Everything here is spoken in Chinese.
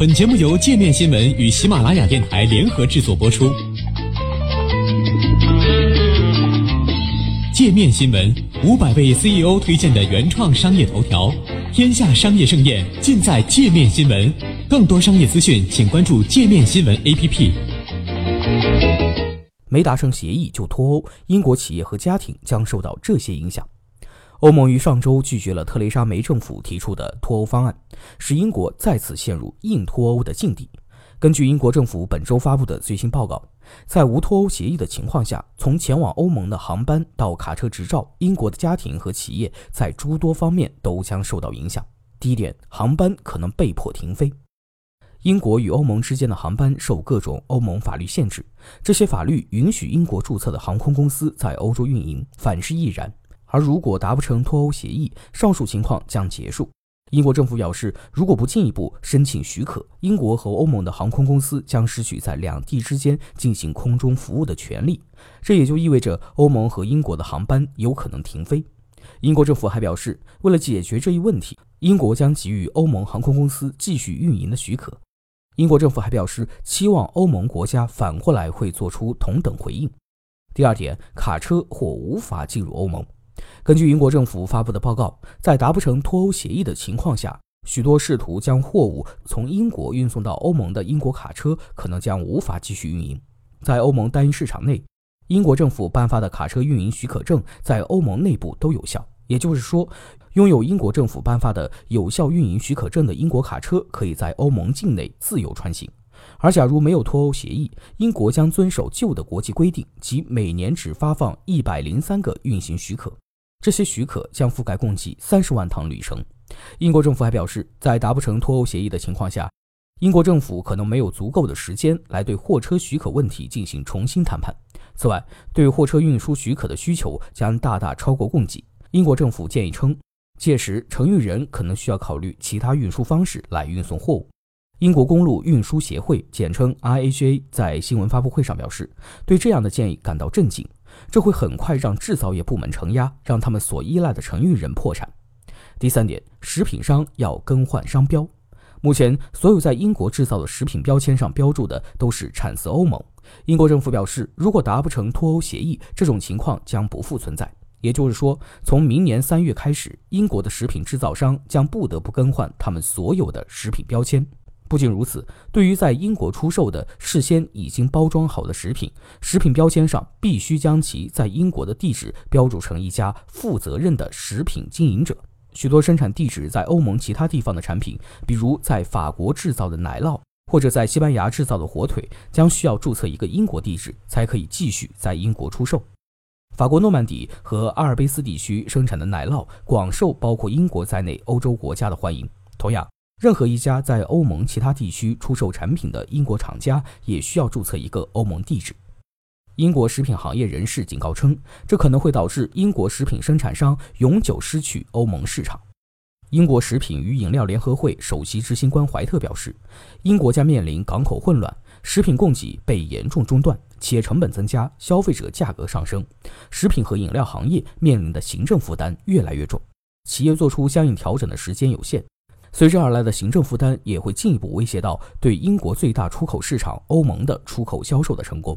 本节目由界面新闻与喜马拉雅电台联合制作播出。界面新闻五百位 CEO 推荐的原创商业头条，天下商业盛宴尽在界面新闻。更多商业资讯，请关注界面新闻 APP。没达成协议就脱欧，英国企业和家庭将受到这些影响。欧盟于上周拒绝了特蕾莎梅政府提出的脱欧方案，使英国再次陷入硬脱欧的境地。根据英国政府本周发布的最新报告，在无脱欧协议的情况下，从前往欧盟的航班到卡车执照，英国的家庭和企业在诸多方面都将受到影响。第一点，航班可能被迫停飞。英国与欧盟之间的航班受各种欧盟法律限制，这些法律允许英国注册的航空公司在欧洲运营，反之亦然。而如果达不成脱欧协议，上述情况将结束。英国政府表示，如果不进一步申请许可，英国和欧盟的航空公司将失去在两地之间进行空中服务的权利。这也就意味着欧盟和英国的航班有可能停飞。英国政府还表示，为了解决这一问题，英国将给予欧盟航空公司继续运营的许可。英国政府还表示，期望欧盟国家反过来会做出同等回应。第二点，卡车或无法进入欧盟。根据英国政府发布的报告，在达不成脱欧协议的情况下，许多试图将货物从英国运送到欧盟的英国卡车可能将无法继续运营。在欧盟单一市场内，英国政府颁发的卡车运营许可证在欧盟内部都有效。也就是说，拥有英国政府颁发的有效运营许可证的英国卡车可以在欧盟境内自由穿行。而假如没有脱欧协议，英国将遵守旧的国际规定，即每年只发放一百零三个运行许可。这些许可将覆盖共计三十万趟旅程。英国政府还表示，在达不成脱欧协议的情况下，英国政府可能没有足够的时间来对货车许可问题进行重新谈判。此外，对货车运输许可的需求将大大超过供给。英国政府建议称，届时承运人可能需要考虑其他运输方式来运送货物。英国公路运输协会（简称 IHA） 在新闻发布会上表示，对这样的建议感到震惊。这会很快让制造业部门承压，让他们所依赖的承运人破产。第三点，食品商要更换商标。目前，所有在英国制造的食品标签上标注的都是产自欧盟。英国政府表示，如果达不成脱欧协议，这种情况将不复存在。也就是说，从明年三月开始，英国的食品制造商将不得不更换他们所有的食品标签。不仅如此，对于在英国出售的事先已经包装好的食品，食品标签上必须将其在英国的地址标注成一家负责任的食品经营者。许多生产地址在欧盟其他地方的产品，比如在法国制造的奶酪，或者在西班牙制造的火腿，将需要注册一个英国地址才可以继续在英国出售。法国诺曼底和阿尔卑斯地区生产的奶酪广受包括英国在内欧洲国家的欢迎。同样。任何一家在欧盟其他地区出售产品的英国厂家也需要注册一个欧盟地址。英国食品行业人士警告称，这可能会导致英国食品生产商永久失去欧盟市场。英国食品与饮料联合会首席执行官怀特表示，英国将面临港口混乱、食品供给被严重中断、企业成本增加、消费者价格上升，食品和饮料行业面临的行政负担越来越重，企业做出相应调整的时间有限。随之而来的行政负担也会进一步威胁到对英国最大出口市场欧盟的出口销售的成功。